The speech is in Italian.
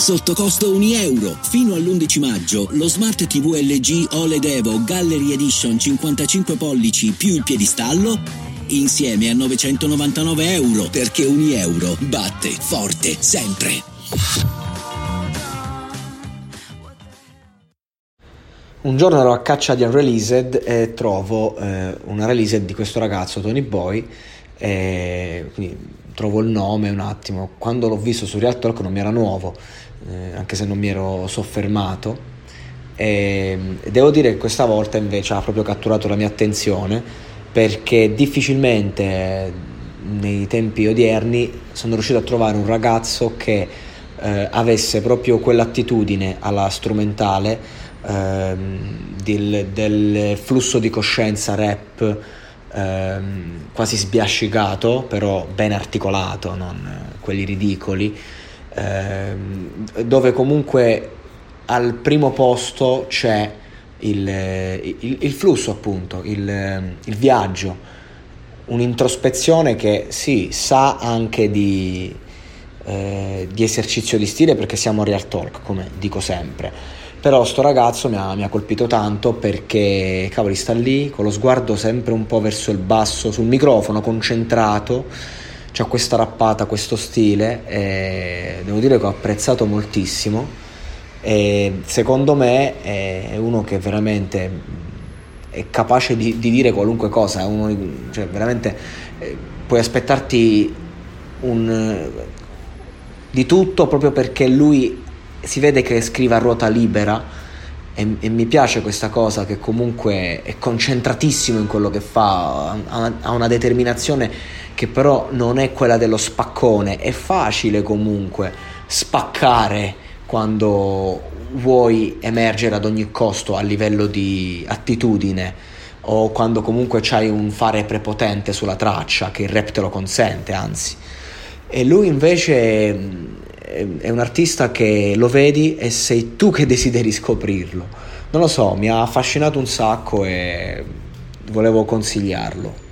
Sotto costo 1 euro. Fino all'11 maggio lo Smart TV LG OLED Evo Gallery Edition 55 pollici più il piedistallo insieme a 999 euro perché 1 euro batte forte sempre. Un giorno ero a caccia di Unreleased e trovo eh, una released di questo ragazzo, Tony Boy, e quindi trovo il nome un attimo. Quando l'ho visto su Real Talk non mi era nuovo, eh, anche se non mi ero soffermato. E, e devo dire che questa volta invece ha proprio catturato la mia attenzione perché difficilmente nei tempi odierni sono riuscito a trovare un ragazzo che eh, avesse proprio quell'attitudine alla strumentale ehm, del, del, flusso di coscienza rap ehm, quasi sbiascicato, però ben articolato, non quelli ridicoli, ehm, dove comunque al primo posto c'è il, il, il flusso, appunto, il, il viaggio un'introspezione che sì, sa anche di, eh, di, esercizio di stile perché siamo real talk, come dico sempre. Però sto ragazzo mi ha, mi ha, colpito tanto perché, cavoli, sta lì con lo sguardo sempre un po' verso il basso, sul microfono, concentrato, c'ha questa rappata, questo stile e devo dire che ho apprezzato moltissimo. E secondo me è uno che veramente è capace di, di dire qualunque cosa, uno, cioè veramente eh, puoi aspettarti un, di tutto proprio perché lui si vede che scrive a ruota libera e, e, mi piace questa cosa che comunque è concentratissimo in quello che fa, ha, ha una determinazione che però non è quella dello spaccone, è facile comunque spaccare quando vuoi emergere ad ogni costo a livello di attitudine o quando comunque c'hai un fare prepotente sulla traccia che il rap te lo consente, anzi. E lui invece è un artista che lo vedi e sei tu che desideri scoprirlo. Non lo so, mi ha affascinato un sacco e volevo consigliarlo.